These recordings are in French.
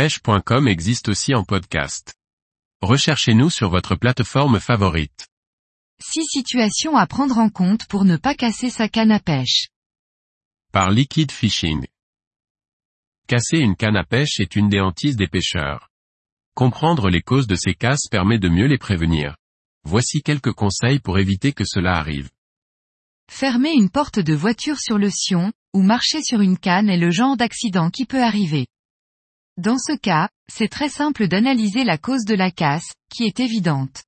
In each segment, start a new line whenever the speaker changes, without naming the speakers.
pêche.com existe aussi en podcast. Recherchez-nous sur votre plateforme favorite.
6 situations à prendre en compte pour ne pas casser sa canne à pêche.
Par Liquid Fishing. Casser une canne à pêche est une des hantises des pêcheurs. Comprendre les causes de ces casses permet de mieux les prévenir. Voici quelques conseils pour éviter que cela arrive.
Fermer une porte de voiture sur le sion, ou marcher sur une canne est le genre d'accident qui peut arriver. Dans ce cas, c'est très simple d'analyser la cause de la casse, qui est évidente.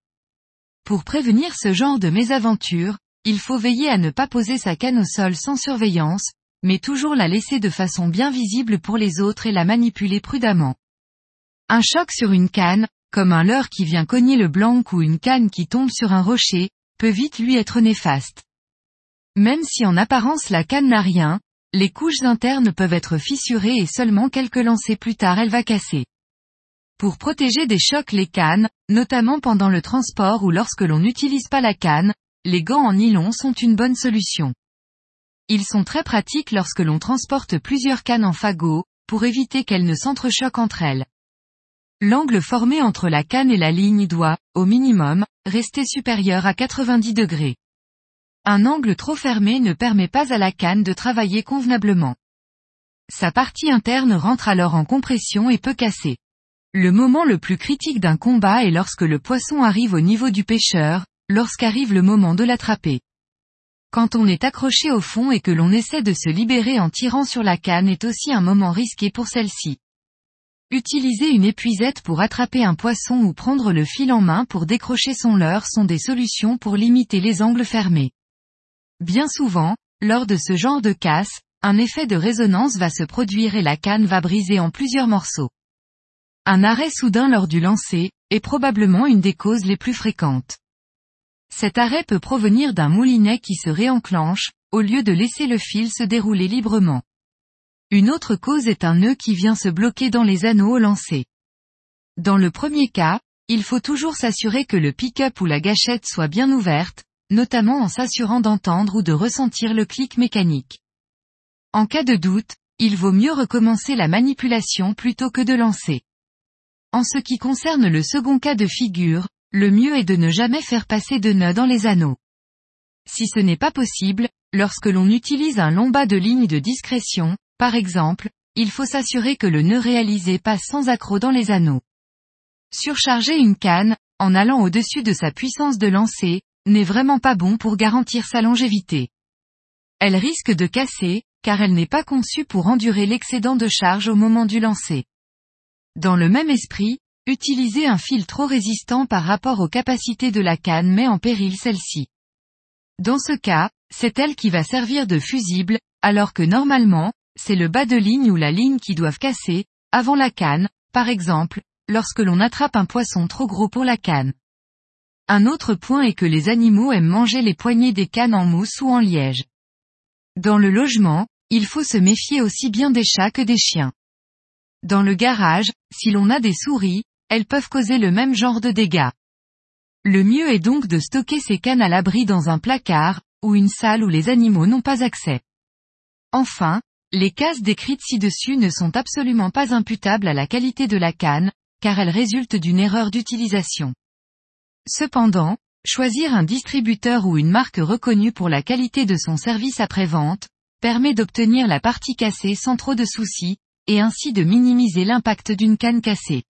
Pour prévenir ce genre de mésaventure, il faut veiller à ne pas poser sa canne au sol sans surveillance, mais toujours la laisser de façon bien visible pour les autres et la manipuler prudemment. Un choc sur une canne, comme un leurre qui vient cogner le blanc ou une canne qui tombe sur un rocher, peut vite lui être néfaste. Même si en apparence la canne n'a rien, les couches internes peuvent être fissurées et seulement quelques lancers plus tard elle va casser. Pour protéger des chocs les cannes, notamment pendant le transport ou lorsque l'on n'utilise pas la canne, les gants en nylon sont une bonne solution. Ils sont très pratiques lorsque l'on transporte plusieurs cannes en fagot, pour éviter qu'elles ne s'entrechoquent entre elles. L'angle formé entre la canne et la ligne doit, au minimum, rester supérieur à 90 degrés. Un angle trop fermé ne permet pas à la canne de travailler convenablement. Sa partie interne rentre alors en compression et peut casser. Le moment le plus critique d'un combat est lorsque le poisson arrive au niveau du pêcheur, lorsqu'arrive le moment de l'attraper. Quand on est accroché au fond et que l'on essaie de se libérer en tirant sur la canne est aussi un moment risqué pour celle-ci. Utiliser une épuisette pour attraper un poisson ou prendre le fil en main pour décrocher son leurre sont des solutions pour limiter les angles fermés. Bien souvent, lors de ce genre de casse, un effet de résonance va se produire et la canne va briser en plusieurs morceaux. Un arrêt soudain lors du lancer, est probablement une des causes les plus fréquentes. Cet arrêt peut provenir d'un moulinet qui se réenclenche, au lieu de laisser le fil se dérouler librement. Une autre cause est un nœud qui vient se bloquer dans les anneaux au lancer. Dans le premier cas, il faut toujours s'assurer que le pick-up ou la gâchette soit bien ouverte, notamment en s'assurant d'entendre ou de ressentir le clic mécanique. En cas de doute, il vaut mieux recommencer la manipulation plutôt que de lancer. En ce qui concerne le second cas de figure, le mieux est de ne jamais faire passer de nœuds dans les anneaux. Si ce n'est pas possible, lorsque l'on utilise un long bas de ligne de discrétion, par exemple, il faut s'assurer que le nœud réalisé passe sans accroc dans les anneaux. Surcharger une canne, en allant au-dessus de sa puissance de lancer, n'est vraiment pas bon pour garantir sa longévité. Elle risque de casser, car elle n'est pas conçue pour endurer l'excédent de charge au moment du lancer. Dans le même esprit, utiliser un fil trop résistant par rapport aux capacités de la canne met en péril celle-ci. Dans ce cas, c'est elle qui va servir de fusible, alors que normalement, c'est le bas de ligne ou la ligne qui doivent casser, avant la canne, par exemple, lorsque l'on attrape un poisson trop gros pour la canne. Un autre point est que les animaux aiment manger les poignées des cannes en mousse ou en liège. Dans le logement, il faut se méfier aussi bien des chats que des chiens. Dans le garage, si l'on a des souris, elles peuvent causer le même genre de dégâts. Le mieux est donc de stocker ces cannes à l'abri dans un placard, ou une salle où les animaux n'ont pas accès. Enfin, les casses décrites ci-dessus ne sont absolument pas imputables à la qualité de la canne, car elles résultent d'une erreur d'utilisation. Cependant, choisir un distributeur ou une marque reconnue pour la qualité de son service après-vente, permet d'obtenir la partie cassée sans trop de soucis, et ainsi de minimiser l'impact d'une canne cassée.